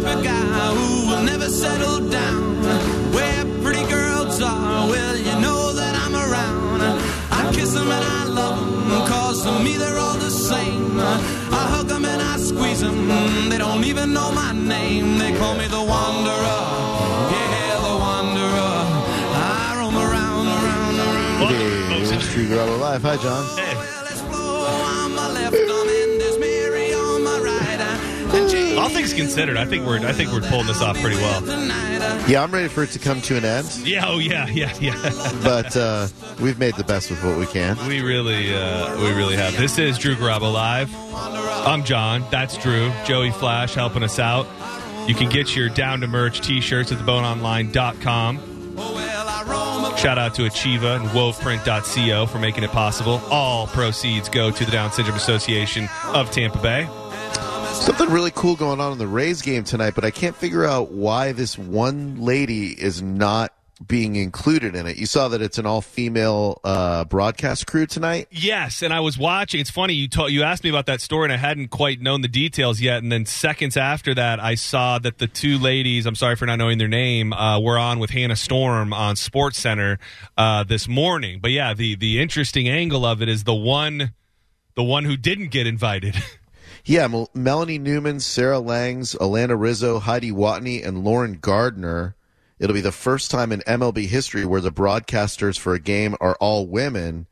Type of guy who will never settle down. Where pretty girls are, well, you know that I'm around. I kiss them and I love them, cause to me they're all the same. I hug them and I squeeze them, they don't even know my name. They call me the Wanderer. Yeah, the Wanderer. I roam around, around, around. Hey, it's Drew Garabo Live. Hi, John. Well, All things considered, I think we're I think we're pulling this off pretty well. Yeah, I'm ready for it to come to an end, Yeah, oh yeah, yeah, yeah. but uh, we've made the best with what we can. we really uh, we really have. This is Drew Garabo live. I'm John. That's Drew. Joey Flash helping us out. You can get your down to merch t-shirts at theboneonline.com. Shout out to Achieva and woveprint.co for making it possible. All proceeds go to the Down Syndrome Association of Tampa Bay. Something really cool going on in the Rays game tonight, but I can't figure out why this one lady is not being included in it. You saw that it's an all-female uh, broadcast crew tonight. Yes, and I was watching. It's funny you you asked me about that story, and I hadn't quite known the details yet. And then seconds after that, I saw that the two ladies. I'm sorry for not knowing their name. Uh, were on with Hannah Storm on Sports Center uh, this morning. But yeah, the the interesting angle of it is the one, the one who didn't get invited. Yeah, Mel- Melanie Newman, Sarah Langs, Alana Rizzo, Heidi Watney, and Lauren Gardner. It'll be the first time in MLB history where the broadcasters for a game are all women.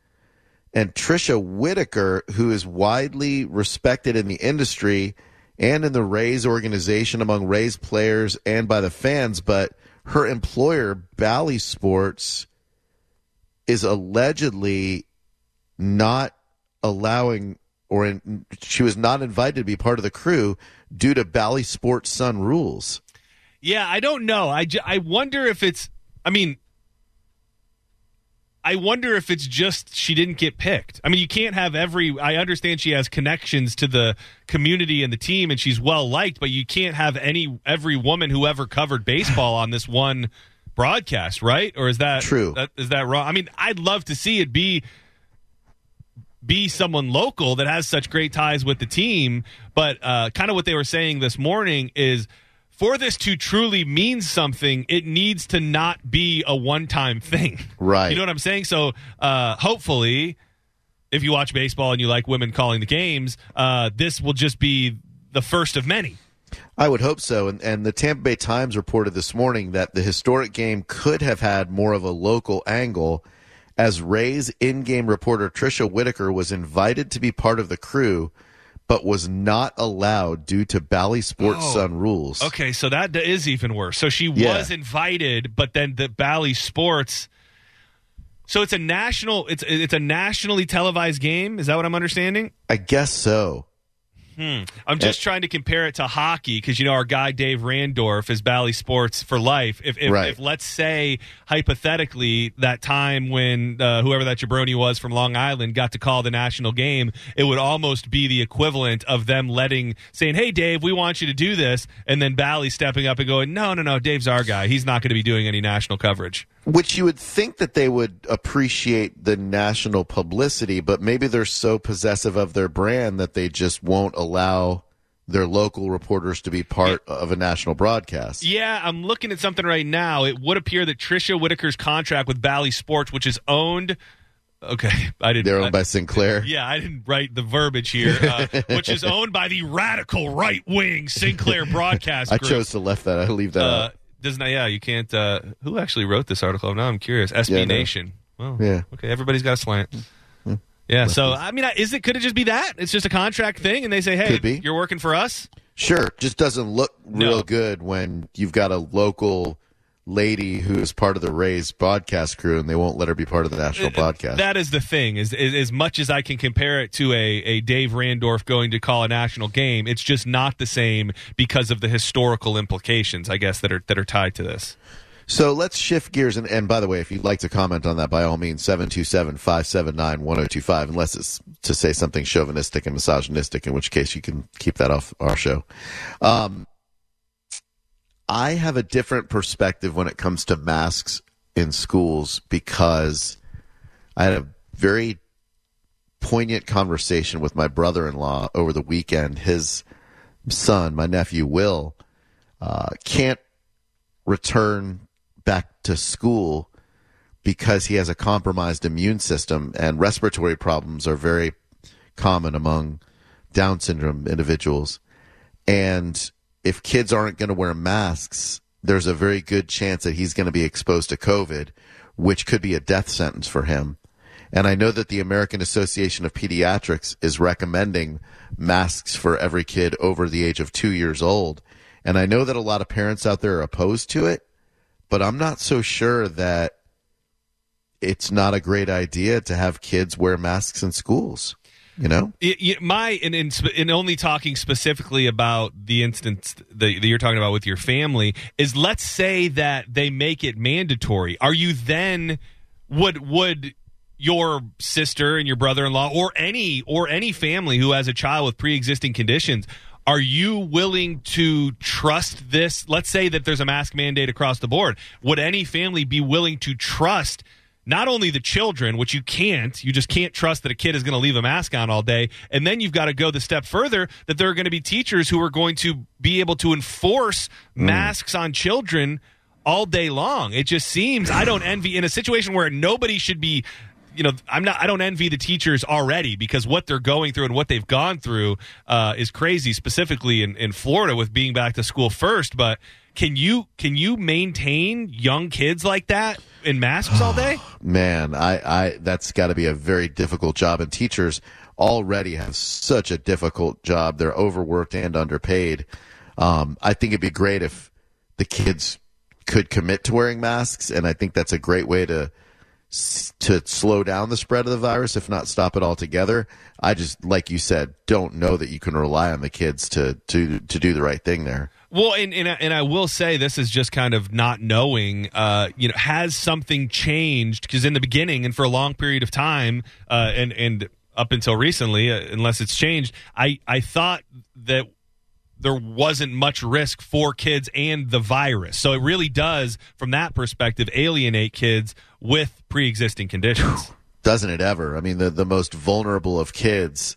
And Trisha Whitaker, who is widely respected in the industry and in the Rays organization among Rays players and by the fans, but her employer, Bally Sports, is allegedly not allowing or in, she was not invited to be part of the crew due to Bally Sports Sun rules. Yeah, I don't know. I, I wonder if it's. I mean, I wonder if it's just she didn't get picked. I mean, you can't have every. I understand she has connections to the community and the team, and she's well liked, but you can't have any every woman who ever covered baseball on this one broadcast, right? Or is that True. That, is that wrong? I mean, I'd love to see it be be someone local that has such great ties with the team. But uh, kind of what they were saying this morning is for this to truly mean something, it needs to not be a one time thing. Right. You know what I'm saying? So uh, hopefully, if you watch baseball and you like women calling the games, uh, this will just be the first of many. I would hope so. And, and the Tampa Bay Times reported this morning that the historic game could have had more of a local angle as Rays in game reporter Trisha Whitaker was invited to be part of the crew, but was not allowed due to Bally Sports Oh. Sun rules. Okay, so that is even worse. So she Yeah. was invited, but then the Bally Sports. So it's a national. It's it's a nationally televised game. Is that what I'm understanding? I guess so. I'm just trying to compare it to hockey because you know our guy Dave Randorf is Bally Sports for life. If if, Right. if let's say hypothetically that time when uh, whoever that jabroni was from Long Island got to call the national game, it would almost be the equivalent of them letting saying, "Hey Dave, we want you to do this," and then Bally stepping up and going, "No, no, no, Dave's our guy. He's not going to be doing any national coverage." Which you would think that they would appreciate the national publicity, but maybe they're so possessive of their brand that they just won't allow their local reporters to be part of a national broadcast. Yeah, I'm looking at something right now. It would appear that Trisha Whitaker's contract with Bally Sports, which is owned. Okay, I didn't. They're I- owned by Sinclair. Yeah, I didn't write the verbiage here, uh, which is owned by the radical right wing Sinclair Broadcast I chose to left that. I leave that Uh, out. does not. Yeah, you can't. Uh, who actually wrote this article? Now I'm curious. SB Yeah, no. Nation. Well, Yeah. Okay, everybody's got a slant. Yeah, so I mean, is it? Could it just be that? It's just a contract thing, and they say, "Hey, you're working for us." Sure, just doesn't look real No. good when you've got a local lady who is part of the Rays broadcast crew, and they won't let her be part of the national uh, uh, broadcast. That is the thing. Is, is as much as I can compare it to a, a Dave Randorf going to call a national game, it's just not the same because of the historical implications, I guess, that are that are tied to this. So let's shift gears. And, and by the way, if you'd like to comment on that, by all means, 727 579 1025, unless it's to say something chauvinistic and misogynistic, in which case you can keep that off our show. Um, I have a different perspective when it comes to masks in schools because I had a very poignant conversation with my brother in law over the weekend. His son, my nephew Will, uh, can't return back to school because he has a compromised immune system and respiratory problems are very common among Down syndrome individuals. And if kids aren't going to wear masks, there's a very good chance that he's going to be exposed to COVID, which could be a death sentence for him. And I know that the American Association of Pediatrics is recommending masks for every kid over the age of two years old. And I know that a lot of parents out there are opposed to it, but I'm not so sure that it's not a great idea to have kids wear masks in schools. You know, It- you- my sp- in only talking specifically about the instance that, that you're talking about with your family is let's say that they make it mandatory. Are you then would would your sister and your brother-in-law or any or any family who has a child with pre-existing conditions are you willing to trust this let's say that there's a mask mandate across the board would any family be willing to trust not only the children, which you can't, you just can't trust that a kid is going to leave a mask on all day. And then you've got to go the step further that there are going to be teachers who are going to be able to enforce mm. masks on children all day long. It just seems I don't envy in a situation where nobody should be you know, I'm not. I don't envy the teachers already because what they're going through and what they've gone through uh, is crazy. Specifically in, in Florida with being back to school first, but can you can you maintain young kids like that in masks all day? man, I, I that's got to be a very difficult job, and teachers already have such a difficult job. They're overworked and underpaid. Um, I think it'd be great if the kids could commit to wearing masks, and I think that's a great way to to slow down the spread of the virus, if not stop it altogether. I just, like you said, don't know that you can rely on the kids to to to do the right thing there. Well, and and I, and I will say this is just kind of not knowing. Uh, you know, has something changed? Because in the beginning and for a long period of time, uh, and and up until recently, uh, unless it's changed, I I thought that there wasn't much risk for kids and the virus. So it really does, from that perspective, alienate kids with pre-existing conditions. doesn't it ever? I mean, the the most vulnerable of kids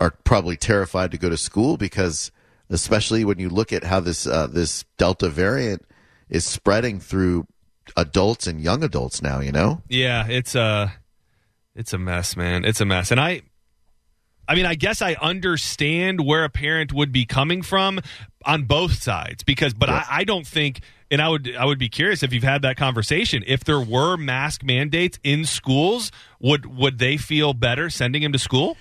are probably terrified to go to school because, especially when you look at how this uh, this Delta variant is spreading through adults and young adults now. You know, Yeah, it's a it's a mess, man. It's a mess. And I I mean, I guess I understand where a parent would be coming from on both sides because but I, I don't think and I would I would be curious if you've had that conversation. If there were mask mandates in schools, would would they feel better sending him to school?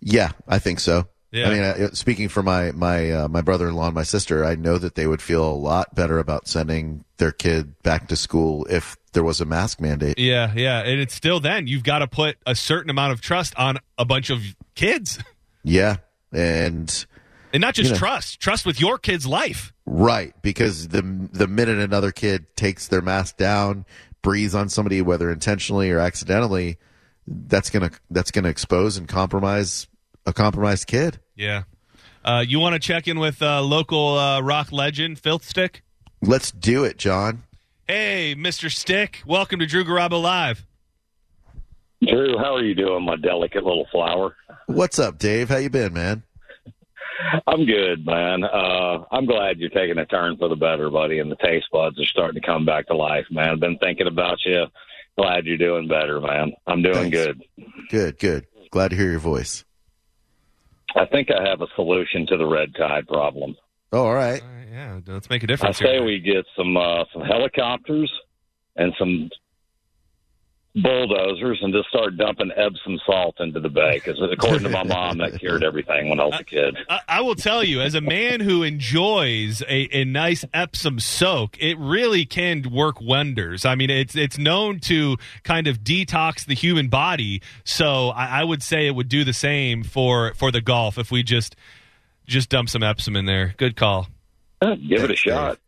yeah, I think so. Yeah. I mean, uh, speaking for my my uh, my brother in law and my sister, I know that they would feel a lot better about sending their kid back to school if there was a mask mandate. Yeah, yeah. And it's still then you've got to put a certain amount of trust on a bunch of kids. Yeah, and And not just You know. trust, trust with your kid's life. Right, because the the minute another kid takes their mask down, breathes on somebody, whether intentionally or accidentally, that's gonna that's gonna expose and compromise a compromised kid. Yeah. Uh, you want to check in with uh, local uh, rock legend, Filth Stick? Let's do it, John. Hey, Mr. Stick. Welcome to Drew Garabo Live. Drew, how are you doing, my delicate little flower? What's up, Dave? How you been, man? I'm good, man. Uh, I'm glad you're taking a turn for the better, buddy, and the taste buds are starting to come back to life, man. I've been thinking about you. Glad you're doing better, man. I'm doing Thanks. good. Good, good. Glad to hear your voice. I think I have a solution to the red tide problem. Oh, all right. Uh, yeah, let's make a difference. I say here. we get some uh, some helicopters and some bulldozers and just start dumping Epsom salt into the bay. Because according to my mom, that cured everything when I was a kid. I, I will tell you, as a man who enjoys a, a nice Epsom soak, it really can work wonders. I mean, it's it's known to kind of detox the human body. So I, I would say it would do the same for for the golf if we just just dump some Epsom in there. Good call. Uh, Give it a shot.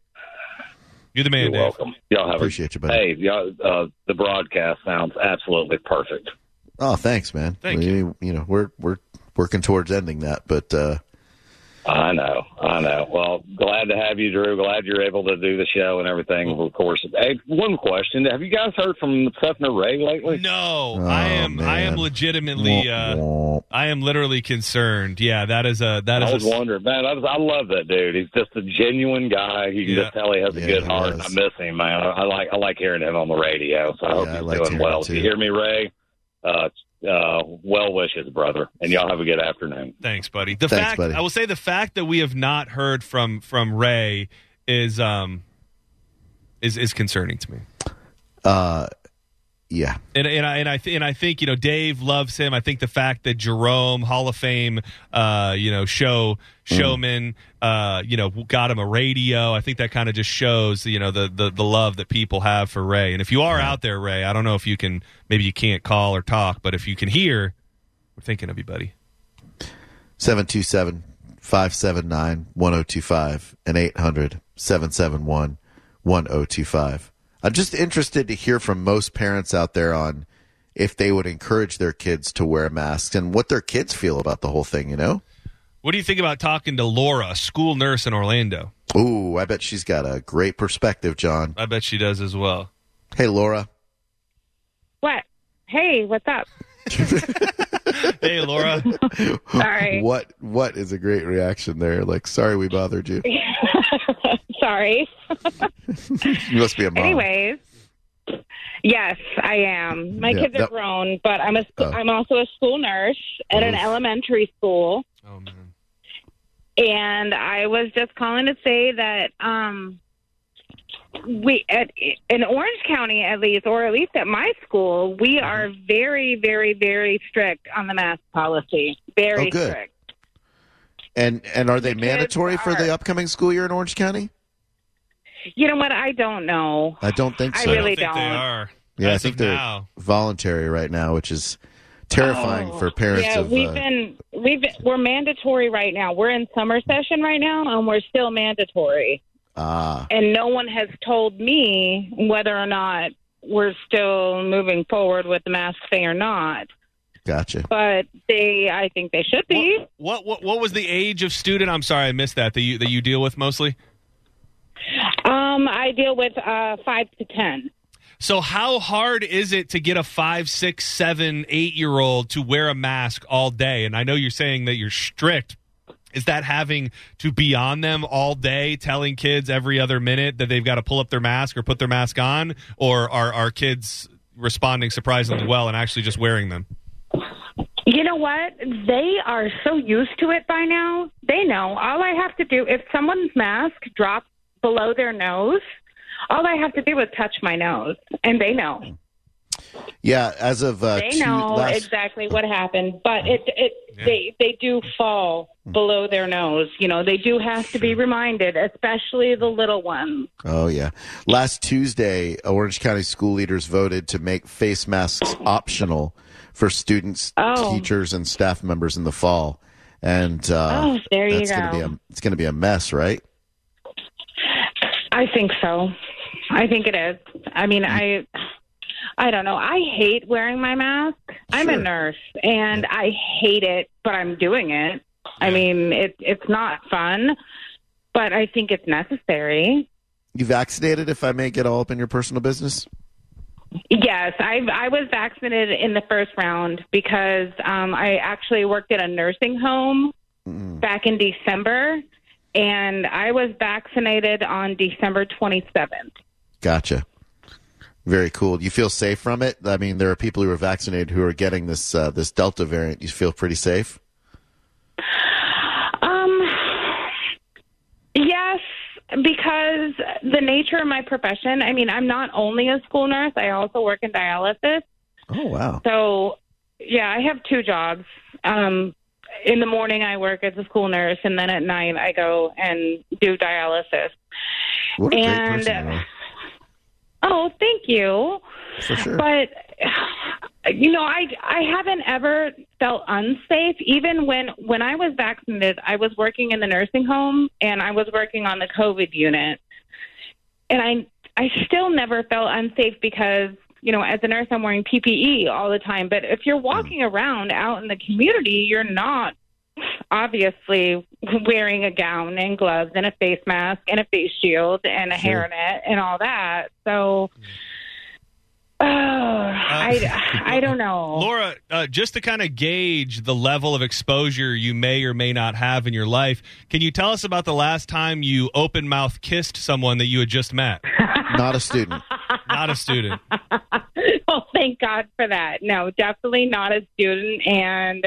You're the man, You're Dave. welcome. Y'all have Appreciate a, you, buddy. Hey, y'all, uh, the broadcast sounds absolutely perfect. Oh, thanks, man. Thank we, you. You know, we're we're working towards ending that, but uh, I know, I know. Well, glad to have you, Drew. Glad you're able to do the show and everything. Of course. Hey, one question: Have you guys heard from Sethner Ray lately? No, Oh, I am. I am legitimately. Uh. I am literally concerned. Yeah, that is a that I is was a, wondering, man. I, was, I love that dude. He's just a genuine guy. You can Yeah. just tell he has a Yeah, good heart. does. I miss him, man. I, I like I like hearing him on the radio. So I hope Yeah, I he's liked doing well. him, If you hear me, Ray, uh, uh, well wishes, brother, and y'all have a good afternoon. Thanks, buddy. The Thanks, fact buddy. I will say the fact that we have not heard from from Ray is um is is concerning to me. uh, yeah, And and I and I th- and I think you know Dave loves him. I think the fact that Jerome Hall of Fame, uh, you know, show showman, uh, you know, got him a radio. I think that kind of just shows you know the, the the love that people have for Ray. And if you are out there, Ray, I don't know if you can maybe you can't call or talk, but if you can hear, we're thinking of you, buddy. 727 579 1025 and 800 771 1025. I'm just interested to hear from most parents out there on if they would encourage their kids to wear masks and what their kids feel about the whole thing, you know? What do you think about talking to Laura, school nurse in Orlando? Ooh, I bet she's got a great perspective, John. I bet she does as well. Hey, Laura. What? Hey, what's up? Hey, Laura. Sorry. What what is a great reaction there? Like, sorry we bothered you. Sorry. You must be a mom. Anyways, yes, I am. My Yeah, kids are that- grown, but I'm a sc- Oh. I'm also a school nurse at an Oof. elementary school, Oh man. and I was just calling to say that um we at in Orange County at least, or at least at my school, we Mm-hmm. are very, very, very strict on the mask policy. Very Oh, good. strict. And and are they kids mandatory for the are- upcoming school year in Orange County? You know what? I don't know. I don't think I so. I really don't think don't. are. yeah, I think they're now. voluntary right now, which is terrifying for parents Oh. Yeah, of we've uh, been we've been, we're mandatory right now. We're in summer session right now, and we're still mandatory. ah And no one has told me whether or not we're still moving forward with the mask thing or not. gotcha. But they, I think they should be. What, what what what was the age of student? I'm sorry, I missed that. That you that you deal with mostly. Um, I deal with uh, five to ten. So how hard is it to get a five, six, seven, eight year old to wear a mask all day? And I know you're saying that you're strict. Is that having to be on them all day, telling kids every other minute that they've got to pull up their mask or put their mask on, or are are kids responding surprisingly well and actually just wearing them? You know what? They are so used to it by now. They know. All I have to do, if someone's mask drops below their nose, all I have to do is touch my nose, and they know. Yeah, as of uh, They two, know last, exactly what happened, but it it they they do fall below their nose. You know, they do have to be reminded, especially the little ones. Oh yeah, last Tuesday, Orange County school leaders voted to make face masks optional for students, Oh. teachers, and staff members in the fall. And uh, Oh, there you that's gonna go. be a it's going to be a mess, right? I think so. I think it is. I mean, I I don't know. I hate wearing my mask. I'm a nurse and I hate it, but I'm doing it. I mean, it it's not fun, but I think it's necessary. You vaccinated, if I may get all up in your personal business. Yes, I I was vaccinated in the first round because um, I actually worked at a nursing home back in December, and I was vaccinated on December 27th. Gotcha. Very cool. Do you feel safe from it? I mean, there are people who are vaccinated who are getting this uh, this Delta variant. You feel pretty safe? Um, yes, because the nature of my profession. I mean, I'm not only a school nurse; I also work in dialysis. Oh wow. So, yeah, I have two jobs. Um, in the morning, I work as a school nurse, and then at night, I go and do dialysis. What a great and person. Oh, thank you. For sure. But you know, I I haven't ever felt unsafe. Even when when I was vaccinated, I was working in the nursing home and I was working on the COVID unit, and I I still never felt unsafe because you know, as a nurse, I'm wearing PPE all the time. But if you're hmm. walking around out in the community, you're not obviously wearing a gown and gloves and a face mask and a face shield and a Sure. hairnet and all that. So, oh, I I don't know. Laura, uh, just to kind of gauge the level of exposure you may or may not have in your life, can you tell us about the last time you open mouth kissed someone that you had just met? Not a student. Not a student. well, thank God for that. No, definitely not a student, and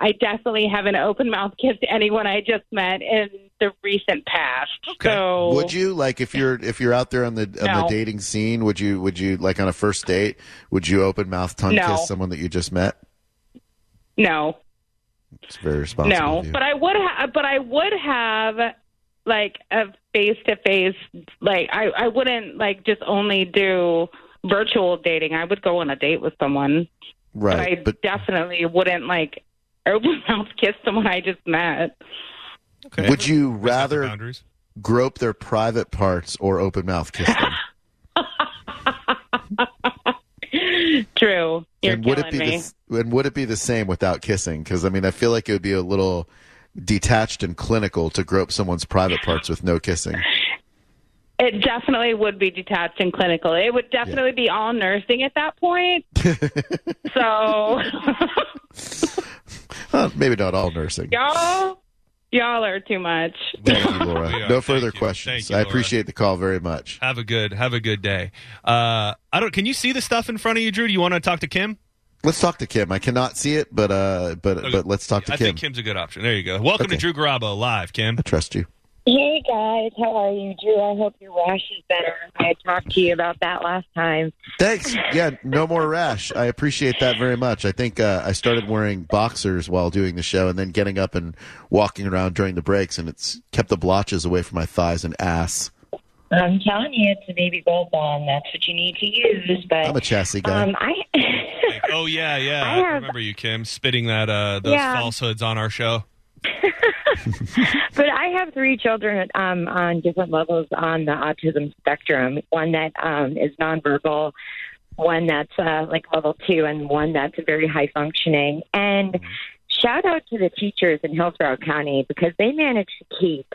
I definitely have an open mouth kissed anyone I just met in the recent past. Okay. So Would you like if you're if you're out there on the on the dating scene? Would you would you like on a first date? Would you open mouth tongue No. kiss someone that you just met? No, It's very responsible. no, of you. but I would have. But I would have like a face to face. Like I, I wouldn't like just only do virtual dating. I would go on a date with someone, but I right, but definitely wouldn't like open mouth kiss someone I just met. Okay. would you Respect the rather grope their private parts or open mouth kiss them? True, you're and would it be me. the, and would it be the same without kissing? Because I mean, I feel like it would be a little detached and clinical to grope someone's private parts with no kissing. It definitely would be detached and clinical. It would definitely be all nursing at that point. so, Huh, maybe not all nursing. y'all, y'all are too much. Thank you, Laura. No thank further you. questions. Thank you, I Laura. appreciate the call very much. Have a good have a good day. Uh, I don't. Can you see the stuff in front of you, Drew? Do you want to talk to Kim? Let's talk to Kim. I cannot see it, but uh, but but let's talk to I Kim. I think Kim's a good option. There you go. Welcome Okay. to Drew Garabo live, Kim. I trust you. Hey guys, how are you, Drew? I hope your rash is better. I talked to you about that last time. Thanks. Yeah, no more rash. I appreciate that very much. I think uh, I started wearing boxers while doing the show, and then getting up and walking around during the breaks, and it's kept the blotches away from my thighs and ass. I'm telling you, it's a baby gold bond. That's what you need to use. But I'm a chassis guy. um, I Oh yeah, yeah. I I, remember you, Kim, spitting that uh, those Yeah. falsehoods on our show. but I have three children um, on different levels on the autism spectrum. One that um, is nonverbal, one that's uh, like level two, and one that's very high functioning. And shout out to the teachers in Hillsborough County because they managed to keep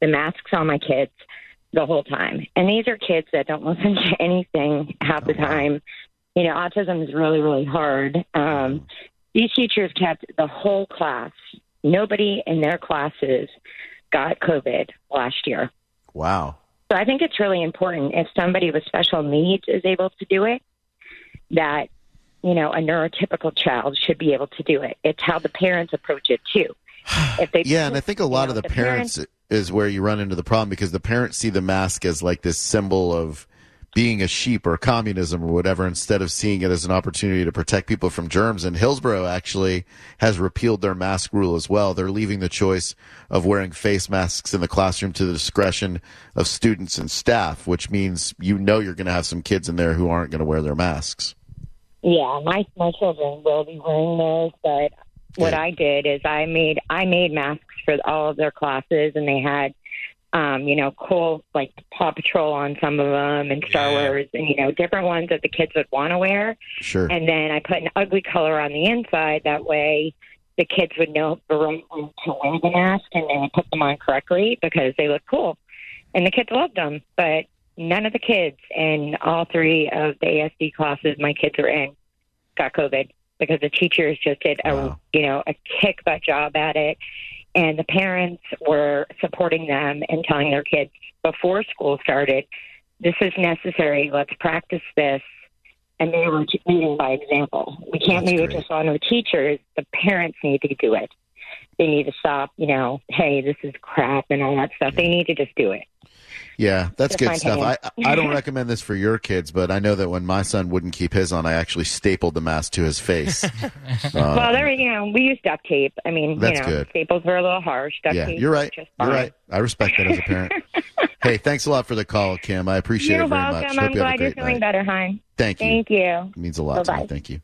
the masks on my kids the whole time. And these are kids that don't listen to anything half the time. You know, autism is really, really hard. Um, these teachers kept the whole class. Nobody in their classes got COVID last year. wow. So I think it's really important if somebody with special needs is able to do it, that, you know, a neurotypical child should be able to do it. It's how the parents approach it too. If they Yeah, and I think a lot you of know, the, parents, is where you run into the problem because the parents see the mask as like this symbol of being a sheep or communism or whatever instead of seeing it as an opportunity to protect people from germs. And Hillsborough actually has repealed their mask rule as well. They're leaving the choice of wearing face masks in the classroom to the discretion of students and staff, which means you know you're going to have some kids in there who aren't going to wear their masks. Yeah, my my children will be wearing those, but what Good. I did is I made I made masks for all of their classes, and they had, um, you know, cool like Paw Patrol on some of them, and Star Yeah. Wars, and you know, different ones that the kids would want to wear. Sure. And then I put an ugly color on the inside. That way, the kids would know the right one to wear the mask, and they would put them on correctly because they look cool, and the kids loved them. But none of the kids in all three of the ASD classes my kids are in got COVID because the teachers just did a Wow. you know a kick butt job at it, and the parents were supporting them and telling their kids before school started, "This is necessary. Let's practice this." And they were leading by example. We can't That's leave it great. just on the teachers. The parents need to do it. They need to stop. You know, hey, this is crap and all that stuff. They need to just do it. Yeah, that's good stuff. I. I don't recommend this for your kids, but I know that when my son wouldn't keep his on, I actually stapled the mask to his face. Um, well, there, you know, we use duct tape. I mean, That's you know, good. staples were a little harsh. Duct yeah, tape you're right. Just You're right. I respect that as a parent. hey, thanks a lot for the call, Kim. I appreciate You're it very welcome. much. I'm Hope you have a glad you're feeling night. better, hon. Thank you. Thank you. It means a lot to me. Thank you.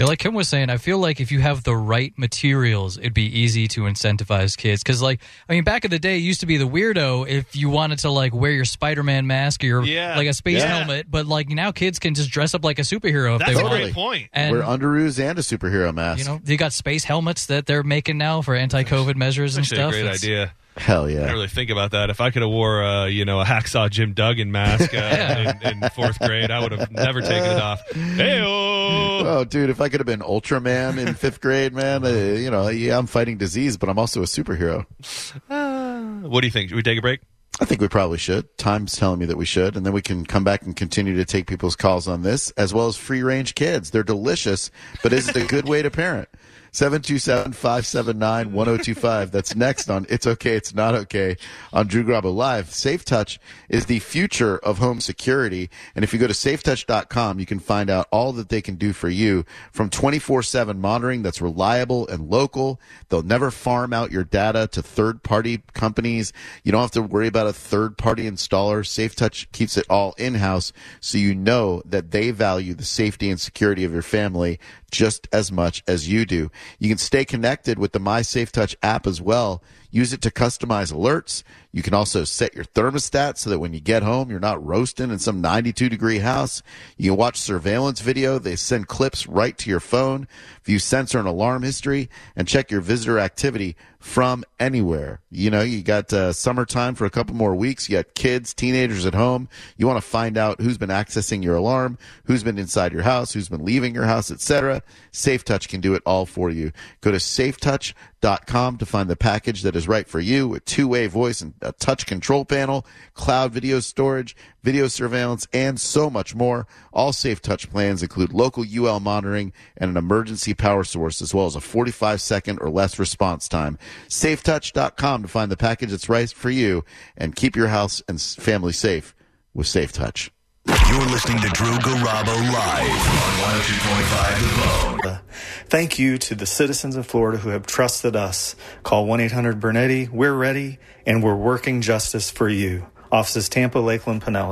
Yeah, like Kim was saying, I feel like if you have the right materials, it'd be easy to incentivize kids. Because, like, I mean, back in the day, it used to be the weirdo if you wanted to like wear your Spider-Man mask or your, Yeah. like a space Yeah. helmet. But like now, kids can just dress up like a superhero if That's they a want. great point. And We're underoos and a superhero mask. you know, you got space helmets that they're making now for anti-COVID measures and Actually, stuff. a great It's- idea. Hell I yeah. didn't really think about that. If I could have wore, uh, you know, a hacksaw Jim Duggan mask uh, in, in fourth grade, I would have never taken it off. Hey, Oh, dude, if I could have been Ultraman in fifth grade, man, uh, you know, yeah, I'm fighting disease, but I'm also a superhero. what do you think? Should we take a break? I think we probably should. Time's telling me that we should, and then we can come back and continue to take people's calls on this, as well as free range kids. They're delicious, but is it a good way to parent? 727-579-1025. That's next on It's Okay, It's Not Okay on Drew Garabo Live. Safe Touch is the future of home security. And if you go to safetouch.com, you can find out all that they can do for you from 24-7 monitoring that's reliable and local. They'll never farm out your data to third party companies. You don't have to worry about a third party installer. Safe Touch keeps it all in house so you know that they value the safety and security of your family just as much as you do. You can stay connected with the My Safe Touch app as well. Use it to customize alerts. You can also set your thermostat so that when you get home, you're not roasting in some 92 degree house. You can watch surveillance video. They send clips right to your phone, view sensor and alarm history, and check your visitor activity from anywhere. You know, you got uh, summertime for a couple more weeks. You got kids, teenagers at home. You want to find out who's been accessing your alarm, who's been inside your house, who's been leaving your house, etc. SafeTouch can do it all for you. Go to safetouch.com to find the package that is right for you with two-way voice and a touch control panel, cloud video storage, video surveillance, and so much more. All Safe Touch plans include local UL monitoring and an emergency power source, as well as a 45 second or less response time. SafeTouch.com to find the package that's right for you and keep your house and family safe with SafeTouch. You're listening to Drew Garabo live on 102.5 The Bone. Thank you to the citizens of Florida who have trusted us. Call 1 800 Bernetti. We're ready and we're working justice for you. Offices Tampa, Lakeland, Pinellas.